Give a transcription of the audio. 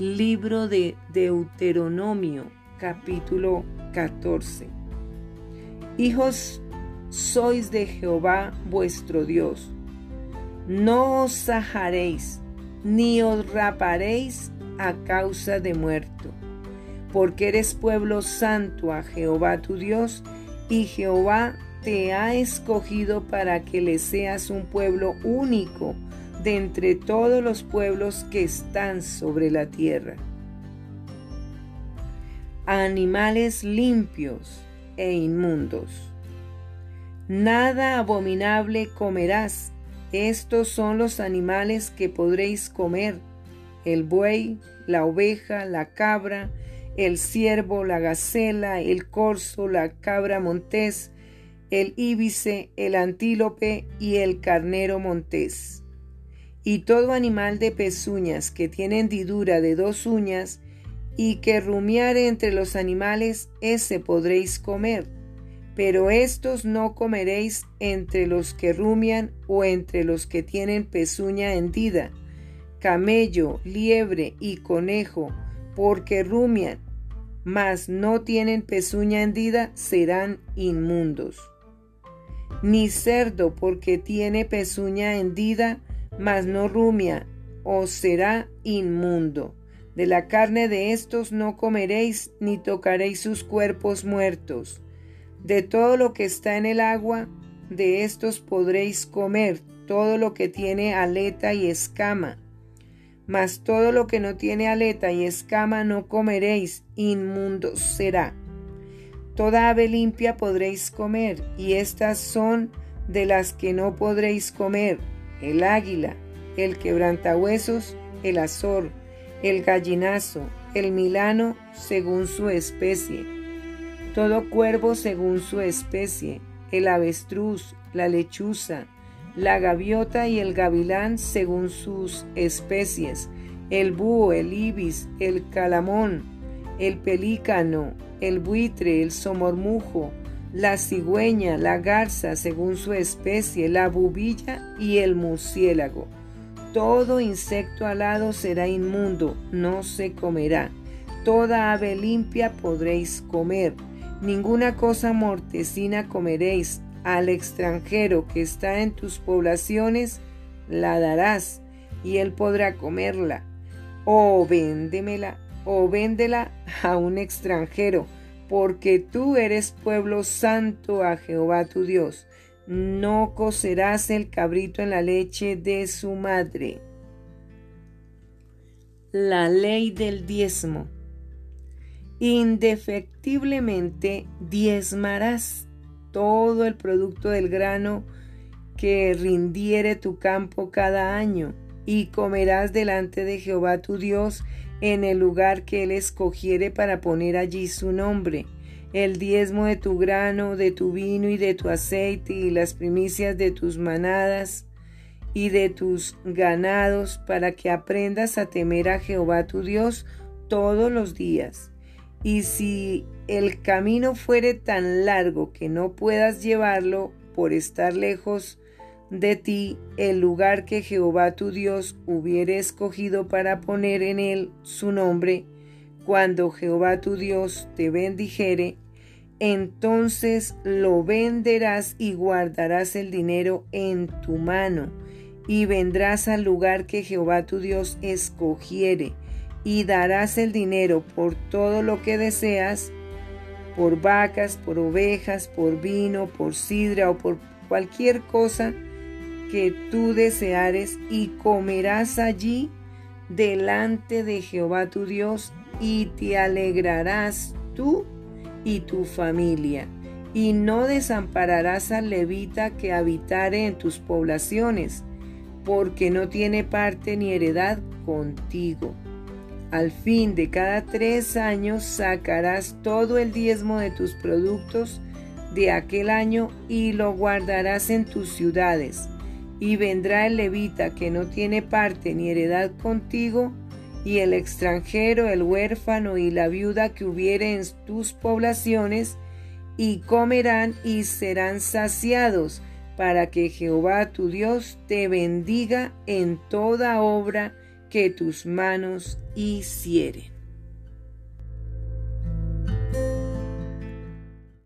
Libro de Deuteronomio, capítulo 14. Hijos sois de Jehová vuestro Dios. No os sajaréis, ni os raparéis a causa de muerto, porque eres pueblo santo a Jehová tu Dios, y Jehová te ha escogido para que le seas un pueblo único de entre todos los pueblos que están sobre la tierra. Animales limpios e inmundos. Nada abominable comerás. Estos son los animales que podréis comer. El buey, la oveja, la cabra, el ciervo, la gacela, el corzo, la cabra montés, el íbice, el antílope y el carnero montés y todo animal de pezuñas que tiene hendidura de dos uñas y que rumiare entre los animales, ese podréis comer. Pero estos no comeréis entre los que rumian o entre los que tienen pezuña hendida, camello, liebre y conejo, porque rumian, mas no tienen pezuña hendida, serán inmundos. Ni cerdo, porque tiene pezuña hendida, mas no rumia, os será inmundo. De la carne de estos no comeréis, ni tocaréis sus cuerpos muertos. De todo lo que está en el agua, de estos podréis comer, todo lo que tiene aleta y escama. Mas todo lo que no tiene aleta y escama no comeréis, inmundo será. Toda ave limpia podréis comer, y estas son de las que no podréis comer, el águila, el quebrantahuesos, el azor, el gallinazo, el milano según su especie, todo cuervo según su especie, el avestruz, la lechuza, la gaviota y el gavilán según sus especies, el búho, el ibis, el calamón, el pelícano, el buitre, el somormujo, la cigüeña, la garza según su especie, la bubilla y el murciélago. Todo insecto alado será inmundo, no se comerá. Toda ave limpia podréis comer. Ninguna cosa mortecina comeréis. Al extranjero que está en tus poblaciones la darás, y él podrá comerla. O véndemela, o véndela a un extranjero porque tú eres pueblo santo a Jehová tu Dios. No cocerás el cabrito en la leche de su madre. La ley del diezmo. Indefectiblemente diezmarás todo el producto del grano que rindiere tu campo cada año, y comerás delante de Jehová tu Dios en el lugar que él escogiere para poner allí su nombre, el diezmo de tu grano, de tu vino y de tu aceite y las primicias de tus manadas y de tus ganados, para que aprendas a temer a Jehová tu Dios todos los días. Y si el camino fuere tan largo que no puedas llevarlo por estar lejos de ti el lugar que Jehová tu Dios hubiere escogido para poner en él su nombre, cuando Jehová tu Dios te bendijere, entonces lo venderás y guardarás el dinero en tu mano, y vendrás al lugar que Jehová tu Dios escogiere, y darás el dinero por todo lo que deseas, por vacas, por ovejas, por vino, por sidra o por cualquier cosa que tú deseares y comerás allí delante de Jehová tu Dios y te alegrarás tú y tu familia y no desampararás al levita que habitare en tus poblaciones, porque no tiene parte ni heredad contigo. Al fin de cada tres años sacarás todo el diezmo de tus productos de aquel año y lo guardarás en tus ciudades y vendrá el levita que no tiene parte ni heredad contigo, y el extranjero, el huérfano y la viuda que hubiere en tus poblaciones, y comerán y serán saciados, para que Jehová tu Dios te bendiga en toda obra que tus manos hicieren.